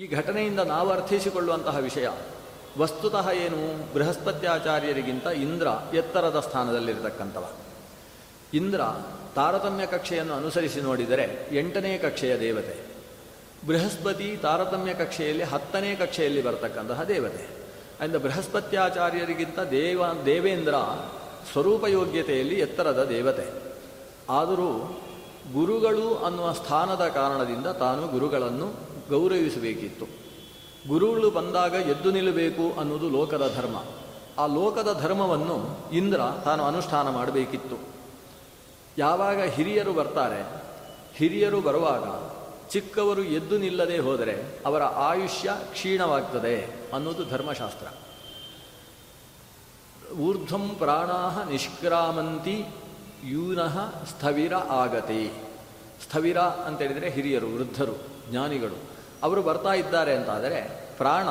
ಈ ಘಟನೆಯಿಂದ ನಾವು ಅರ್ಥೈಸಿಕೊಳ್ಳುವಂತಹ ವಿಷಯ, ವಸ್ತುತಃ ಏನು ಬೃಹಸ್ಪತ್ಯಾಚಾರ್ಯರಿಗಿಂತ ಇಂದ್ರ ಎತ್ತರದ ಸ್ಥಾನದಲ್ಲಿರತಕ್ಕಂಥವ. ಇಂದ್ರ ತಾರತಮ್ಯ ಕಕ್ಷೆಯನ್ನು ಅನುಸರಿಸಿ ನೋಡಿದರೆ ಎಂಟನೇ ಕಕ್ಷೆಯ ದೇವತೆ, ಬೃಹಸ್ಪತಿ ತಾರತಮ್ಯ ಕಕ್ಷೆಯಲ್ಲಿ ಹತ್ತನೇ ಕಕ್ಷೆಯಲ್ಲಿ ಬರತಕ್ಕಂತಹ ದೇವತೆ. ಅಂದ ಬೃಹಸ್ಪತ್ಯಾಚಾರ್ಯರಿಗಿಂತ ದೇವ, ದೇವೇಂದ್ರ ಸ್ವರೂಪ ಯೋಗ್ಯತೆಯಲ್ಲಿ ಎತ್ತರದ ದೇವತೆ. ಆದರೂ ಗುರುಗಳು ಅನ್ನುವ ಸ್ಥಾನದ ಕಾರಣದಿಂದ ತಾನು ಗುರುಗಳನ್ನು ಗೌರವಿಸಬೇಕಿತ್ತು. ಗುರುಗಳು ಬಂದಾಗ ಎದ್ದು ನಿಲ್ಲಬೇಕು ಅನ್ನೋದು ಲೋಕದ ಧರ್ಮ. ಆ ಲೋಕದ ಧರ್ಮವನ್ನು ಇಂದ್ರ ತಾನು ಅನುಷ್ಠಾನ ಮಾಡಬೇಕಿತ್ತು. ಯಾವಾಗ ಹಿರಿಯರು ಬರ್ತಾರೆ, ಹಿರಿಯರು ಬರುವಾಗ ಚಿಕ್ಕವರು ಎದ್ದು ನಿಲ್ಲದೆ ಹೋದರೆ ಅವರ ಆಯುಷ್ಯ ಕ್ಷೀಣವಾಗ್ತದೆ ಅನ್ನೋದು ಧರ್ಮಶಾಸ್ತ್ರ. ಊರ್ಧ್ವಂ ಪ್ರಾಣಾಹ ನಿಷ್ಕ್ರಾಮಂತಿ ಯೂನಃ ಸ್ಥವಿರ ಆಗತಿ. ಸ್ಥವಿರ ಅಂತೇಳಿದರೆ ಹಿರಿಯರು, ವೃದ್ಧರು, ಜ್ಞಾನಿಗಳು. ಅವರು ಬರ್ತಾ ಇದ್ದಾರೆ ಅಂತಾದರೆ ಪ್ರಾಣ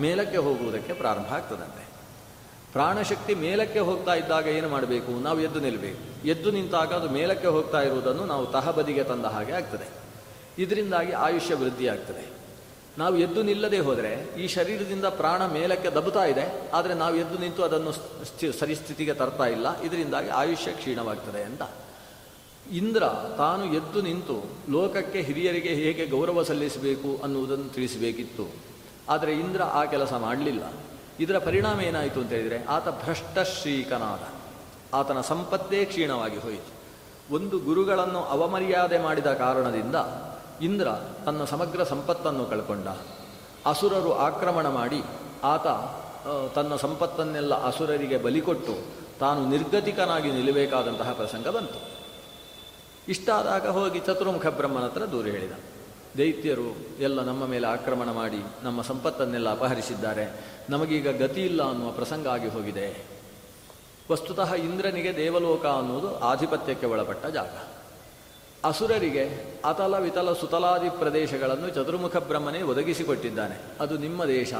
ಮೇಲಕ್ಕೆ ಹೋಗುವುದಕ್ಕೆ ಪ್ರಾರಂಭ ಆಗ್ತದಂತೆ. ಪ್ರಾಣಶಕ್ತಿ ಮೇಲಕ್ಕೆ ಹೋಗ್ತಾ ಇದ್ದಾಗ ಏನು ಮಾಡಬೇಕು? ನಾವು ಎದ್ದು ನಿಲ್ಲಬೇಕು ಎದ್ದು ನಿಂತಾಗ ಅದು ಮೇಲಕ್ಕೆ ಹೋಗ್ತಾ ಇರುವುದನ್ನು ನಾವು ತಹಬದಿಗೆ ತಂದ ಹಾಗೆ ಆಗ್ತದೆ. ಇದರಿಂದಾಗಿ ಆಯುಷ್ಯ ವೃದ್ಧಿ ಆಗ್ತದೆ. ನಾವು ಎದ್ದು ನಿಲ್ಲದೆ ಹೋದರೆ ಈ ಶರೀರದಿಂದ ಪ್ರಾಣ ಮೇಲಕ್ಕೆ ದಬ್ಬುತ್ತಾ ಇದೆ. ಆದರೆ ನಾವು ಎದ್ದು ನಿಂತು ಅದನ್ನು ಸ್ಥಿ- ಸ್ಥಿತಿಗೆ ತರ್ತಾ ಇಲ್ಲ. ಇದರಿಂದಾಗಿ ಆಯುಷ್ಯ ಕ್ಷೀಣವಾಗ್ತದೆ ಅಂತ. ಇಂದ್ರ ತಾನು ಎದ್ದು ನಿಂತು ಲೋಕಕ್ಕೆ ಹಿರಿಯರಿಗೆ ಹೇಗೆ ಗೌರವ ಸಲ್ಲಿಸಬೇಕು ಅನ್ನುವುದನ್ನು ತಿಳಿಸಬೇಕಿತ್ತು. ಆದರೆ ಇಂದ್ರ ಆ ಕೆಲಸ ಮಾಡಲಿಲ್ಲ. ಇದರ ಪರಿಣಾಮ ಏನಾಯಿತು ಅಂತ ಹೇಳಿದರೆ ಆತ ಭ್ರಷ್ಟಶ್ರೀಕನಾದ ಆತನ ಸಂಪತ್ತೇ ಕ್ಷೀಣವಾಗಿ ಹೋಯಿತು. ಒಂದು ಗುರುಗಳನ್ನು ಅವಮರ್ಯಾದೆ ಮಾಡಿದ ಕಾರಣದಿಂದ ಇಂದ್ರ ತನ್ನ ಸಮಗ್ರ ಸಂಪತ್ತನ್ನು ಕಳ್ಕೊಂಡ. ಅಸುರರು ಆಕ್ರಮಣ ಮಾಡಿ ಆತ ತನ್ನ ಸಂಪತ್ತನ್ನೆಲ್ಲ ಅಸುರರಿಗೆ ಬಲಿಕೊಟ್ಟು ತಾನು ನಿರ್ಗತಿಕನಾಗಿ ನಿಲ್ಲಬೇಕಾದಂತಹ ಪ್ರಸಂಗ ಬಂತು. ಇಷ್ಟಾದಾಗ ಹೋಗಿ ಚತುರ್ಮುಖ ಬ್ರಹ್ಮನ ಹತ್ರ ದೂರ ಹೇಳಿದ. ದೈತ್ಯರು ಎಲ್ಲ ನಮ್ಮ ಮೇಲೆ ಆಕ್ರಮಣ ಮಾಡಿ ನಮ್ಮ ಸಂಪತ್ತನ್ನೆಲ್ಲ ಅಪಹರಿಸಿದ್ದಾರೆ. ನಮಗೀಗ ಗತಿ ಇಲ್ಲ ಅನ್ನುವ ಪ್ರಸಂಗ ಆಗಿ ಹೋಗಿದೆ. ವಸ್ತುತಃ ಇಂದ್ರನಿಗೆ ದೇವಲೋಕ ಅನ್ನುವುದು ಆಧಿಪತ್ಯಕ್ಕೆ ಒಳಪಟ್ಟ ಜಾಗ. ಅಸುರರಿಗೆ ಅತಲ ವಿತಲ ಸುತಲಾದಿ ಪ್ರದೇಶಗಳನ್ನು ಚತುರ್ಮುಖ ಬ್ರಹ್ಮನೇ ಒದಗಿಸಿಕೊಟ್ಟಿದ್ದಾನೆ. ಅದು ನಿಮ್ಮ ದೇಶ.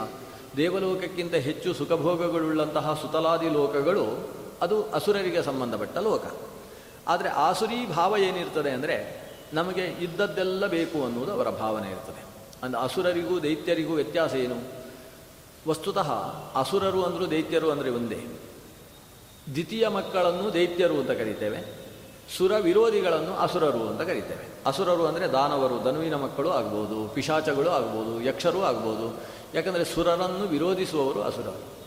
ದೇವಲೋಕಕ್ಕಿಂತ ಹೆಚ್ಚು ಸುಖಭೋಗಗಳುಳ್ಳಂತಹ ಸುತಲಾದಿ ಲೋಕಗಳು ಅದು ಅಸುರರಿಗೆ ಸಂಬಂಧಪಟ್ಟ ಲೋಕ. ಆದರೆ ಆಸುರಿ ಭಾವ ಏನಿರ್ತದೆ ಅಂದರೆ ನಮಗೆ ಇದ್ದದ್ದೆಲ್ಲ ಬೇಕು ಅನ್ನೋದು ಅವರ ಭಾವನೆ ಇರ್ತದೆ. ಅಂದರೆ ಅಸುರರಿಗೂ ದೈತ್ಯರಿಗೂ ವ್ಯತ್ಯಾಸ ಏನು? ವಸ್ತುತಃ ಅಸುರರು ಅಂದರೂ ದೈತ್ಯರು ಅಂದರೆ ಒಂದೇ. ದ್ವಿತೀಯ ಮಕ್ಕಳನ್ನು ದೈತ್ಯರು ಅಂತ ಕರಿತೇವೆ. ಸುರ ವಿರೋಧಿಗಳನ್ನು ಅಸುರರು ಅಂತ ಕರಿತೇವೆ. ಅಸುರರು ಅಂದರೆ ದಾನವರು, ಧನುವಿನ ಮಕ್ಕಳು ಆಗ್ಬೋದು, ಪಿಶಾಚಗಳು ಆಗ್ಬೋದು, ಯಕ್ಷರು ಆಗ್ಬೋದು. ಯಾಕಂದರೆ ಸುರರನ್ನು ವಿರೋಧಿಸುವವರು ಅಸುರರು.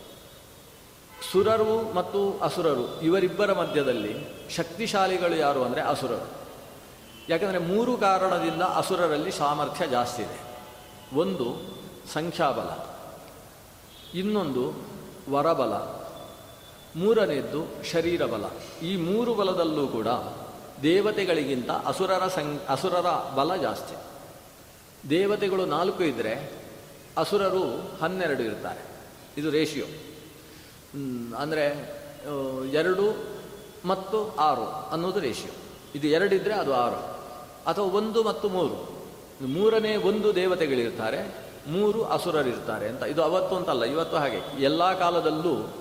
ಸುರರು ಮತ್ತು ಅಸುರರು ಇವರಿಬ್ಬರ ಮಧ್ಯದಲ್ಲಿ ಶಕ್ತಿಶಾಲಿಗಳು ಯಾರು ಅಂದರೆ ಅಸುರರು. ಯಾಕಂದರೆ ಮೂರು ಕಾರಣದಿಂದ ಅಸುರರಲ್ಲಿ ಸಾಮರ್ಥ್ಯ ಜಾಸ್ತಿ ಇದೆ. ಒಂದು ಸಂಖ್ಯಾಬಲ, ಇನ್ನೊಂದು ವರಬಲ ಮೂರನೆಯದ್ದು ಶರೀರ ಬಲ ಈ ಮೂರು ಬಲದಲ್ಲೂ ಕೂಡ ದೇವತೆಗಳಿಗಿಂತ ಅಸುರರ ಸಂ, ಅಸುರರ ಬಲ ಜಾಸ್ತಿ. ದೇವತೆಗಳು ನಾಲ್ಕು ಇದ್ದರೆ ಅಸುರರು ಹನ್ನೆರಡು ಇರ್ತಾರೆ. ಇದು ರೇಷಿಯೋ. ಅಂದರೆ ಎರಡು ಮತ್ತು ಆರು ಅನ್ನೋದು ರೇಷಿಯೋ. ಇದು ಎರಡಿದ್ದರೆ ಅದು ಆರು. ಅಥವಾ ಒಂದು ಮತ್ತು ಮೂರು. ಮೂರನೇ ಒಂದು ದೇವತೆಗಳಿರ್ತಾರೆ, ಮೂರು ಅಸುರರಿರ್ತಾರೆ ಅಂತ. ಇದು ಅವತ್ತು ಅಂತಲ್ಲ ಇವತ್ತು ಹಾಗೆ. ಎಲ್ಲ ಕಾಲದಲ್ಲೂ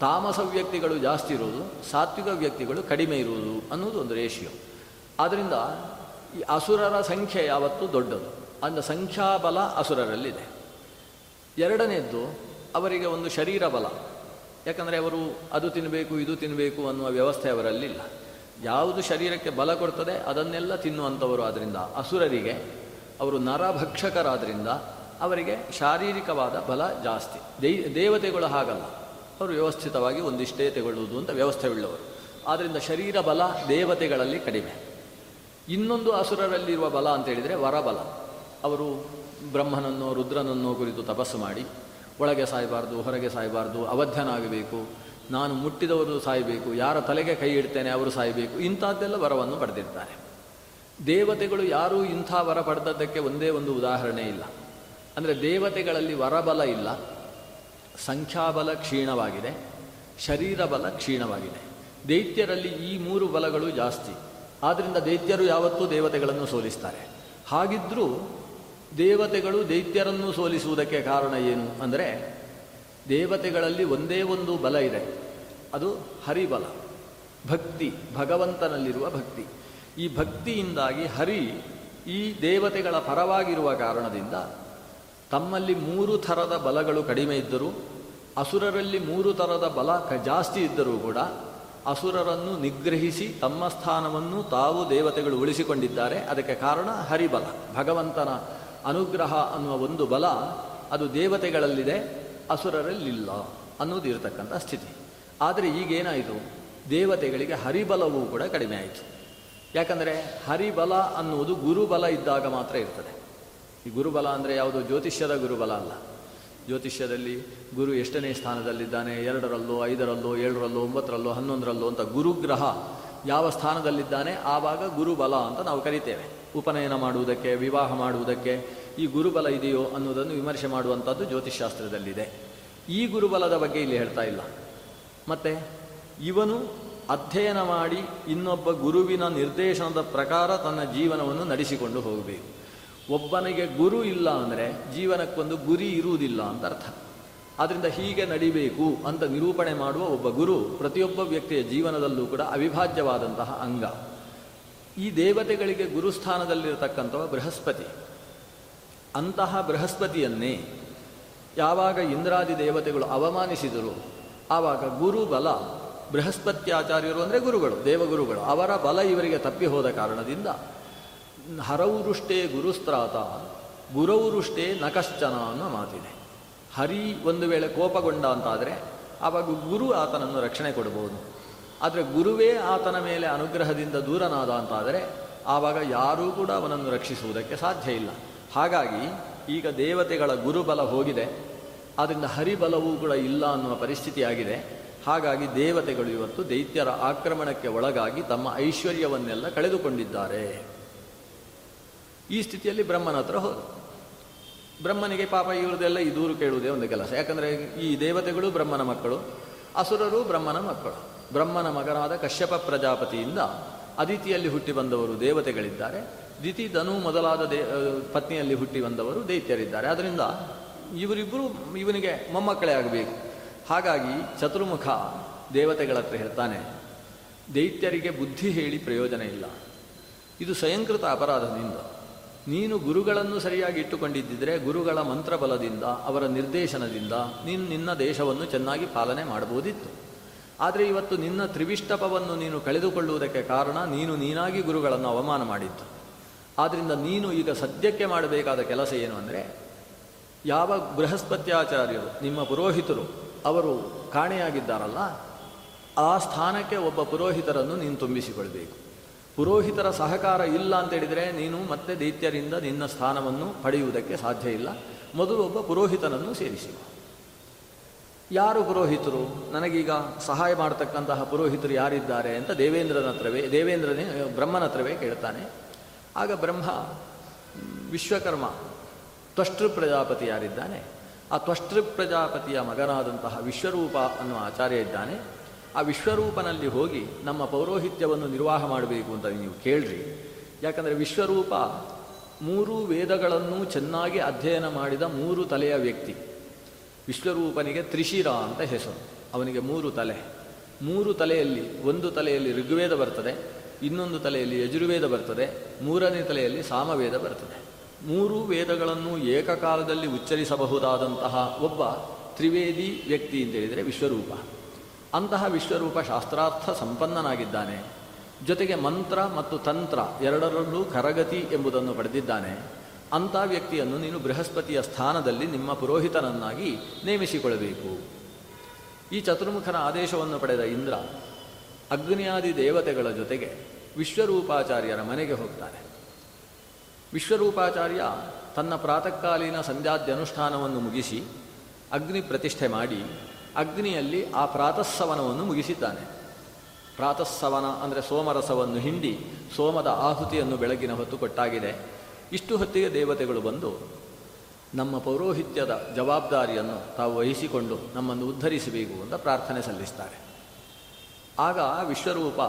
ತಾಮಸ ವ್ಯಕ್ತಿಗಳು ಜಾಸ್ತಿ ಇರುವುದು ಸಾತ್ವಿಕ ವ್ಯಕ್ತಿಗಳು ಕಡಿಮೆ ಇರುವುದು ಅನ್ನೋದು ಒಂದು ರೇಷಿಯೋ. ಆದ್ದರಿಂದ ಈ ಅಸುರರ ಸಂಖ್ಯೆ ಯಾವತ್ತೂ ದೊಡ್ಡದು. ಅಂದ ಸಂಖ್ಯಾಬಲ ಅಸುರರಲ್ಲಿದೆ. ಎರಡನೇದ್ದು ಅವರಿಗೆ ಒಂದು ಶರೀರ ಬಲ ಯಾಕಂದರೆ ಅವರು ಅದು ತಿನ್ನಬೇಕು ಇದು ತಿನ್ನಬೇಕು ಅನ್ನುವ ವ್ಯವಸ್ಥೆ ಅವರಲ್ಲಿಲ್ಲ. ಯಾವುದು ಶರೀರಕ್ಕೆ ಬಲ ಕೊಡ್ತದೆ, ಅದನ್ನೆಲ್ಲ ತಿನ್ನುವಂಥವರು ಆದ್ದರಿಂದ ಅಸುರರಿಗೆ, ಅವರು ನರಭಕ್ಷಕರಾದ್ರಿಂದ ಅವರಿಗೆ ಶಾರೀರಿಕವಾದ ಬಲ ಜಾಸ್ತಿ. ದೈ, ದೇವತೆಗಳು ಹಾಗಲ್ಲ. ಅವರು ವ್ಯವಸ್ಥಿತವಾಗಿ ಒಂದಿಷ್ಟೇ ತಗೊಳ್ಳುವುದು ಅಂತ ವ್ಯವಸ್ಥೆಯುಳ್ಳವರು. ಆದ್ದರಿಂದ ಶರೀರ ಬಲ ದೇವತೆಗಳಲ್ಲಿ ಕಡಿಮೆ. ಇನ್ನೊಂದು ಅಸುರರಲ್ಲಿರುವ ಬಲ ಅಂತ ಹೇಳಿದರೆ ವರಬಲ. ಅವರು ಬ್ರಹ್ಮನನ್ನೋ ರುದ್ರನನ್ನೋ ಕುರಿತು ತಪಸ್ಸು ಮಾಡಿ ಒಳಗೆ ಸಾಯಬಾರ್ದು, ಹೊರಗೆ ಸಾಯಬಾರ್ದು, ಅವಧ್ಯನಾಗಬೇಕು. ನಾನು ಮುಟ್ಟಿದವರು ಸಾಯಬೇಕು, ಯಾರ ತಲೆಗೆ ಕೈ ಇಡ್ತೇನೆ ಅವರು ಸಾಯಬೇಕು, ಇಂಥದ್ದೆಲ್ಲ ವರವನ್ನು ಪಡೆದಿರ್ತಾರೆ. ದೇವತೆಗಳು ಯಾರೂ ಇಂಥ ವರ ಪಡೆದದ್ದಕ್ಕೆ ಒಂದೇ ಒಂದು ಉದಾಹರಣೆ ಇಲ್ಲ. ಅಂದರೆ ದೇವತೆಗಳಲ್ಲಿ ವರಬಲ ಇಲ್ಲ, ಸಂಖ್ಯಾಬಲ ಕ್ಷೀಣವಾಗಿದೆ ಶರೀರ ಬಲ ಕ್ಷೀಣವಾಗಿದೆ. ದೈತ್ಯರಲ್ಲಿ ಈ ಮೂರು ಬಲಗಳು ಜಾಸ್ತಿ. ಆದ್ದರಿಂದ ದೈತ್ಯರು ಯಾವತ್ತೂ ದೇವತೆಗಳನ್ನು ಸೋಲಿಸ್ತಾರೆ. ಹಾಗಿದ್ದರೂ ದೇವತೆಗಳು ದೈತ್ಯರನ್ನು ಸೋಲಿಸುವುದಕ್ಕೆ ಕಾರಣ ಏನು ಅಂದರೆ ದೇವತೆಗಳಲ್ಲಿ ಒಂದೇ ಒಂದು ಬಲ ಇದೆ. ಅದು ಹರಿಬಲ. ಭಕ್ತಿ, ಭಗವಂತನಲ್ಲಿರುವ ಭಕ್ತಿ. ಈ ಭಕ್ತಿಯಿಂದಾಗಿ ಹರಿ ಈ ದೇವತೆಗಳ ಪರವಾಗಿರುವ ಕಾರಣದಿಂದ ತಮ್ಮಲ್ಲಿ ಮೂರು ಥರದ ಬಲಗಳು ಕಡಿಮೆ ಇದ್ದರೂ, ಅಸುರರಲ್ಲಿ ಮೂರು ಥರದ ಬಲ ಜಾಸ್ತಿ ಇದ್ದರೂ ಕೂಡ ಅಸುರರನ್ನು ನಿಗ್ರಹಿಸಿ ತಮ್ಮ ಸ್ಥಾನವನ್ನು ತಾವು ದೇವತೆಗಳು ಉಳಿಸಿಕೊಂಡಿದ್ದಾರೆ. ಅದಕ್ಕೆ ಕಾರಣ ಹರಿಬಲ, ಭಗವಂತನ ಅನುಗ್ರಹ ಅನ್ನುವ ಒಂದು ಬಲ ಅದು ದೇವತೆಗಳಲ್ಲಿದೆ, ಅಸುರರಲ್ಲಿಲ್ಲ ಅನ್ನೋದು ಇರತಕ್ಕಂಥ ಸ್ಥಿತಿ. ಆದರೆ ಈಗೇನಾಯಿತು? ದೇವತೆಗಳಿಗೆ ಹರಿಬಲವೂ ಕೂಡ ಕಡಿಮೆ ಆಯಿತು. ಯಾಕಂದರೆ ಹರಿಬಲ ಅನ್ನುವುದು ಗುರುಬಲ ಇದ್ದಾಗ ಮಾತ್ರ ಇರ್ತದೆ. ಈ ಗುರುಬಲ ಅಂದರೆ ಯಾವುದು? ಜ್ಯೋತಿಷ್ಯದ ಗುರುಬಲ ಅಲ್ಲ. ಜ್ಯೋತಿಷ್ಯದಲ್ಲಿ ಗುರು ಎಷ್ಟನೇ ಸ್ಥಾನದಲ್ಲಿದ್ದಾನೆ? ಎರಡರಲ್ಲೋ, ಐದರಲ್ಲೋ, ಏಳರಲ್ಲೋ, ಒಂಬತ್ತರಲ್ಲೋ, ಹನ್ನೊಂದರಲ್ಲೋ ಅಂತ ಗುರುಗ್ರಹ ಯಾವ ಸ್ಥಾನದಲ್ಲಿದ್ದಾನೆ? ಆವಾಗ ಗುರುಬಲ ಅಂತ ನಾವು ಕರಿತೇವೆ. ಉಪನಯನ ಮಾಡುವುದಕ್ಕೆ, ವಿವಾಹ ಮಾಡುವುದಕ್ಕೆ ಈ ಗುರುಬಲ ಇದೆಯೋ ಅನ್ನೋದನ್ನು ವಿಮರ್ಶೆ ಮಾಡುವಂಥದ್ದು ಜ್ಯೋತಿಷ್ಶಾಸ್ತ್ರದಲ್ಲಿದೆ. ಈ ಗುರುಬಲದ ಬಗ್ಗೆ ಇಲ್ಲಿ ಹೇಳ್ತಾ ಇಲ್ಲ. ಮತ್ತೆ ಇವನು ಅಧ್ಯಯನ ಮಾಡಿ ಇನ್ನೊಬ್ಬ ಗುರುವಿನ ನಿರ್ದೇಶನದ ಪ್ರಕಾರ ತನ್ನ ಜೀವನವನ್ನು ನಡೆಸಿಕೊಂಡು ಹೋಗಬೇಕು. ಒಬ್ಬನಿಗೆ ಗುರು ಇಲ್ಲ ಅಂದರೆ ಜೀವನಕ್ಕೊಂದು ಗುರಿ ಇರುವುದಿಲ್ಲ ಅಂತ ಅರ್ಥ. ಆದ್ದರಿಂದ ಹೀಗೆ ನಡಿಬೇಕು ಅಂತ ನಿರೂಪಣೆ ಮಾಡುವ ಒಬ್ಬ ಗುರು ಪ್ರತಿಯೊಬ್ಬ ವ್ಯಕ್ತಿಯ ಜೀವನದಲ್ಲೂ ಕೂಡ ಅವಿಭಾಜ್ಯವಾದಂತಹ ಅಂಗ. ಈ ದೇವತೆಗಳಿಗೆ ಗುರುಸ್ಥಾನದಲ್ಲಿರತಕ್ಕಂಥವ ಬೃಹಸ್ಪತಿ. ಅಂತಹ ಬೃಹಸ್ಪತಿಯನ್ನೇ ಯಾವಾಗ ಇಂದ್ರಾದಿ ದೇವತೆಗಳು ಅವಮಾನಿಸಿದರು, ಆವಾಗ ಗುರು ಬಲ ಬೃಹಸ್ಪತಿ ಆಚಾರ್ಯರು ಅಂದರೆ ಗುರುಗಳು, ದೇವಗುರುಗಳು, ಅವರ ಬಲ ಇವರಿಗೆ ತಪ್ಪಿ ಹೋದ ಕಾರಣದಿಂದ ಹರೌರುಷ್ಟೇ ಗುರುಸ್ತ್ರಾತ ಗುರೌರುಷ್ಟೇ ನಕಶ್ಚನ ಅನ್ನೋ ಮಾತಿದೆ. ಹರಿ ಒಂದು ವೇಳೆ ಕೋಪಗೊಂಡ ಅಂತಾದರೆ, ಆವಾಗ ಗುರು ಆತನನ್ನು ರಕ್ಷಣೆ ಕೊಡಬಹುದು ಆದರೆ ಗುರುವೇ ಆತನ ಮೇಲೆ ಅನುಗ್ರಹದಿಂದ ದೂರನಾದ ಅಂತಾದರೆ ಆವಾಗ ಯಾರೂ ಕೂಡ ಅವನನ್ನು ರಕ್ಷಿಸುವುದಕ್ಕೆ ಸಾಧ್ಯ ಇಲ್ಲ. ಹಾಗಾಗಿ ಈಗ ದೇವತೆಗಳ ಗುರುಬಲ ಹೋಗಿದೆ ಆದ್ದರಿಂದ ಹರಿಬಲವೂ ಕೂಡ ಇಲ್ಲ ಅನ್ನುವ ಪರಿಸ್ಥಿತಿಯಾಗಿದೆ. ಹಾಗಾಗಿ ದೇವತೆಗಳು ಇವತ್ತು ದೈತ್ಯರ ಆಕ್ರಮಣಕ್ಕೆ ಒಳಗಾಗಿ ತಮ್ಮ ಐಶ್ವರ್ಯವನ್ನೆಲ್ಲ ಕಳೆದುಕೊಂಡಿದ್ದಾರೆ. ಈ ಸ್ಥಿತಿಯಲ್ಲಿ ಬ್ರಹ್ಮನ ಹತ್ರ ಹೋದ ಬ್ರಹ್ಮನಿಗೆ ಪಾಪ ಇವರದೆಲ್ಲ ಈ ದೂರು ಕೇಳುವುದೇ ಒಂದು ಕೆಲಸ. ಯಾಕಂದರೆ ಈ ದೇವತೆಗಳು ಬ್ರಹ್ಮನ ಮಕ್ಕಳು, ಅಸುರರು ಬ್ರಹ್ಮನ ಮಕ್ಕಳು. ಬ್ರಹ್ಮನ ಮಗನಾದ ಕಶ್ಯಪ ಪ್ರಜಾಪತಿಯಿಂದ ಅದಿತಿಯಲ್ಲಿ ಹುಟ್ಟಿ ಬಂದವರು ದೇವತೆಗಳಿದ್ದಾರೆ. ದಿತಿ ಧನು ಮೊದಲಾದ ದೇ ಪತ್ನಿಯಲ್ಲಿ ಹುಟ್ಟಿ ಬಂದವರು ದೈತ್ಯರಿದ್ದಾರೆ. ಅದರಿಂದ ಇವರಿಬ್ಬರು ಇವನಿಗೆ ಮೊಮ್ಮಕ್ಕಳೇ ಆಗಬೇಕು. ಹಾಗಾಗಿ ಚತುರ್ಮುಖ ದೇವತೆಗಳ ಹತ್ರ ಹೇಳ್ತಾನೆ, ದೈತ್ಯರಿಗೆ ಬುದ್ಧಿ ಹೇಳಿ ಪ್ರಯೋಜನ ಇಲ್ಲ. ಇದು ಸ್ವಯಂಕೃತ ಅಪರಾಧದಿಂದ. ನೀನು ಗುರುಗಳನ್ನು ಸರಿಯಾಗಿ ಇಟ್ಟುಕೊಂಡಿದ್ದರೆ ಗುರುಗಳ ಮಂತ್ರಬಲದಿಂದ, ಅವರ ನಿರ್ದೇಶನದಿಂದ ನೀನು, ನಿನ್ನ ದೇಶವನ್ನು ಚೆನ್ನಾಗಿ ಪಾಲನೆ ಮಾಡಬಹುದಿತ್ತು. ಆದರೆ ಇವತ್ತು ನಿನ್ನ ತ್ರಿವಿಷ್ಟಪವನ್ನು ನೀನು ಕಳೆದುಕೊಳ್ಳುವುದಕ್ಕೆ ಕಾರಣ ನೀನು ನೀನಾಗಿ ಗುರುಗಳನ್ನು ಅವಮಾನ ಮಾಡಿದ್ದು. ಆದ್ದರಿಂದ ನೀನು ಈಗ ಸದ್ಯಕ್ಕೆ ಮಾಡಬೇಕಾದ ಕೆಲಸ ಏನು ಅಂದರೆ, ಯಾವ ಬೃಹಸ್ಪತ್ಯಾಚಾರ್ಯರು, ನಿಮ್ಮ ಪುರೋಹಿತರು, ಅವರು ಕಾಣೆಯಾಗಿದ್ದಾರಲ್ಲ, ಆ ಸ್ಥಾನಕ್ಕೆ ಒಬ್ಬ ಪುರೋಹಿತರನ್ನು ನೀನು ತುಂಬಿಸಿಕೊಳ್ಬೇಕು. ಪುರೋಹಿತರ ಸಹಕಾರ ಇಲ್ಲ ಅಂತ ಹೇಳಿದರೆ ನೀನು ಮತ್ತೆ ದೈತ್ಯರಿಂದ ನಿನ್ನ ಸ್ಥಾನವನ್ನು ಪಡೆಯುವುದಕ್ಕೆ ಸಾಧ್ಯ ಇಲ್ಲ. ಮೊದಲು ಒಬ್ಬ ಪುರೋಹಿತನನ್ನು ಸೇರಿಸಿ. ಯಾರು ಪುರೋಹಿತರು? ನನಗೀಗ ಸಹಾಯ ಮಾಡತಕ್ಕಂತಹ ಪುರೋಹಿತರು ಯಾರಿದ್ದಾರೆ ಅಂತ ದೇವೇಂದ್ರನ ಹತ್ರವೇ, ದೇವೇಂದ್ರನೇ, ಬ್ರಹ್ಮನ ಹತ್ರವೇ ಕೇಳ್ತಾನೆ. ಆಗ ಬ್ರಹ್ಮ, ವಿಶ್ವಕರ್ಮ, ತ್ವಷ್ಟೃ ಪ್ರಜಾಪತಿ ಯಾರಿದ್ದಾನೆ? ಆ ತ್ವಷ್ಟೃ ಪ್ರಜಾಪತಿಯ ಮಗನಾದಂತಹ ವಿಶ್ವರೂಪ ಅನ್ನುವ ಆಚಾರ್ಯ ಇದ್ದಾನೆ. ಆ ವಿಶ್ವರೂಪನಲ್ಲಿ ಹೋಗಿ ನಮ್ಮ ಪೌರೋಹಿತ್ಯವನ್ನು ನಿರ್ವಾಹ ಮಾಡಬೇಕು ಅಂತ ನೀವು ಕೇಳ್ರಿ. ಯಾಕಂದರೆ ವಿಶ್ವರೂಪ ಮೂರು ವೇದಗಳನ್ನು ಚೆನ್ನಾಗಿ ಅಧ್ಯಯನ ಮಾಡಿದ ಮೂರು ತಲೆಯ ವ್ಯಕ್ತಿ. ವಿಶ್ವರೂಪನಿಗೆ ತ್ರಿಶಿರ ಅಂತ ಹೆಸರು. ಅವನಿಗೆ ಮೂರು ತಲೆ. ಮೂರು ತಲೆಯಲ್ಲಿ ಒಂದು ತಲೆಯಲ್ಲಿ ಋಗ್ವೇದ ಬರ್ತದೆ, ಇನ್ನೊಂದು ತಲೆಯಲ್ಲಿ ಯಜುರ್ವೇದ ಬರ್ತದೆ, ಮೂರನೇ ತಲೆಯಲ್ಲಿ ಸಾಮವೇದ ಬರ್ತದೆ. ಮೂರು ವೇದಗಳನ್ನು ಏಕಕಾಲದಲ್ಲಿ ಉಚ್ಚರಿಸಬಹುದಾದಂತಹ ಒಬ್ಬ ತ್ರಿವೇದಿ ವ್ಯಕ್ತಿ ಅಂತ ಹೇಳಿದರೆ ವಿಶ್ವರೂಪ. ಅಂತಹ ವಿಶ್ವರೂಪ ಶಾಸ್ತ್ರಾರ್ಥ ಸಂಪನ್ನನಾಗಿದ್ದಾನೆ. ಜೊತೆಗೆ ಮಂತ್ರ ಮತ್ತು ತಂತ್ರ ಎರಡರಲ್ಲೂ ಕರಗತಿ ಎಂಬುದನ್ನು ಪಡೆದಿದ್ದಾನೆ. ಅಂಥ ವ್ಯಕ್ತಿಯನ್ನು ನೀನು ಬೃಹಸ್ಪತಿಯ ಸ್ಥಾನದಲ್ಲಿ ನಿಮ್ಮ ಪುರೋಹಿತನನ್ನಾಗಿ ನೇಮಿಸಿಕೊಳ್ಳಬೇಕು. ಈ ಚತುರ್ಮುಖನ ಆದೇಶವನ್ನು ಪಡೆದ ಇಂದ್ರ ಅಗ್ನಿಯಾದಿ ದೇವತೆಗಳ ಜೊತೆಗೆ ವಿಶ್ವರೂಪಾಚಾರ್ಯರ ಮನೆಗೆ ಹೋಗ್ತಾನೆ. ವಿಶ್ವರೂಪಾಚಾರ್ಯ ತನ್ನ ಪ್ರಾತಃಕಾಲೀನ ಸಂಧ್ಯಾದ್ಯನುಷ್ಠಾನವನ್ನು ಮುಗಿಸಿ ಅಗ್ನಿ ಪ್ರತಿಷ್ಠೆ ಮಾಡಿ ಅಗ್ನಿಯಲ್ಲಿ ಆ ಪ್ರಾತಃಸವನವನ್ನು ಮುಗಿಸಿದ್ದಾನೆ. ಪ್ರಾತಃಸವನ ಅಂದರೆ ಸೋಮರಸವನ್ನು ಹಿಂಡಿ ಸೋಮದ ಆಹುತಿಯನ್ನು ಬೆಳಗಿನ ಹೊತ್ತು ಕೊಟ್ಟಾಗಿದೆ. ಇಷ್ಟು ಹೊತ್ತಿಗೆ ದೇವತೆಗಳು ಬಂದು ನಮ್ಮ ಪೌರೋಹಿತ್ಯದ ಜವಾಬ್ದಾರಿಯನ್ನು ತಾವು ವಹಿಸಿಕೊಂಡು ನಮ್ಮನ್ನು ಉದ್ಧರಿಸಬೇಕು ಅಂತ ಪ್ರಾರ್ಥನೆ ಸಲ್ಲಿಸ್ತಾರೆ. ಆಗ ವಿಶ್ವರೂಪ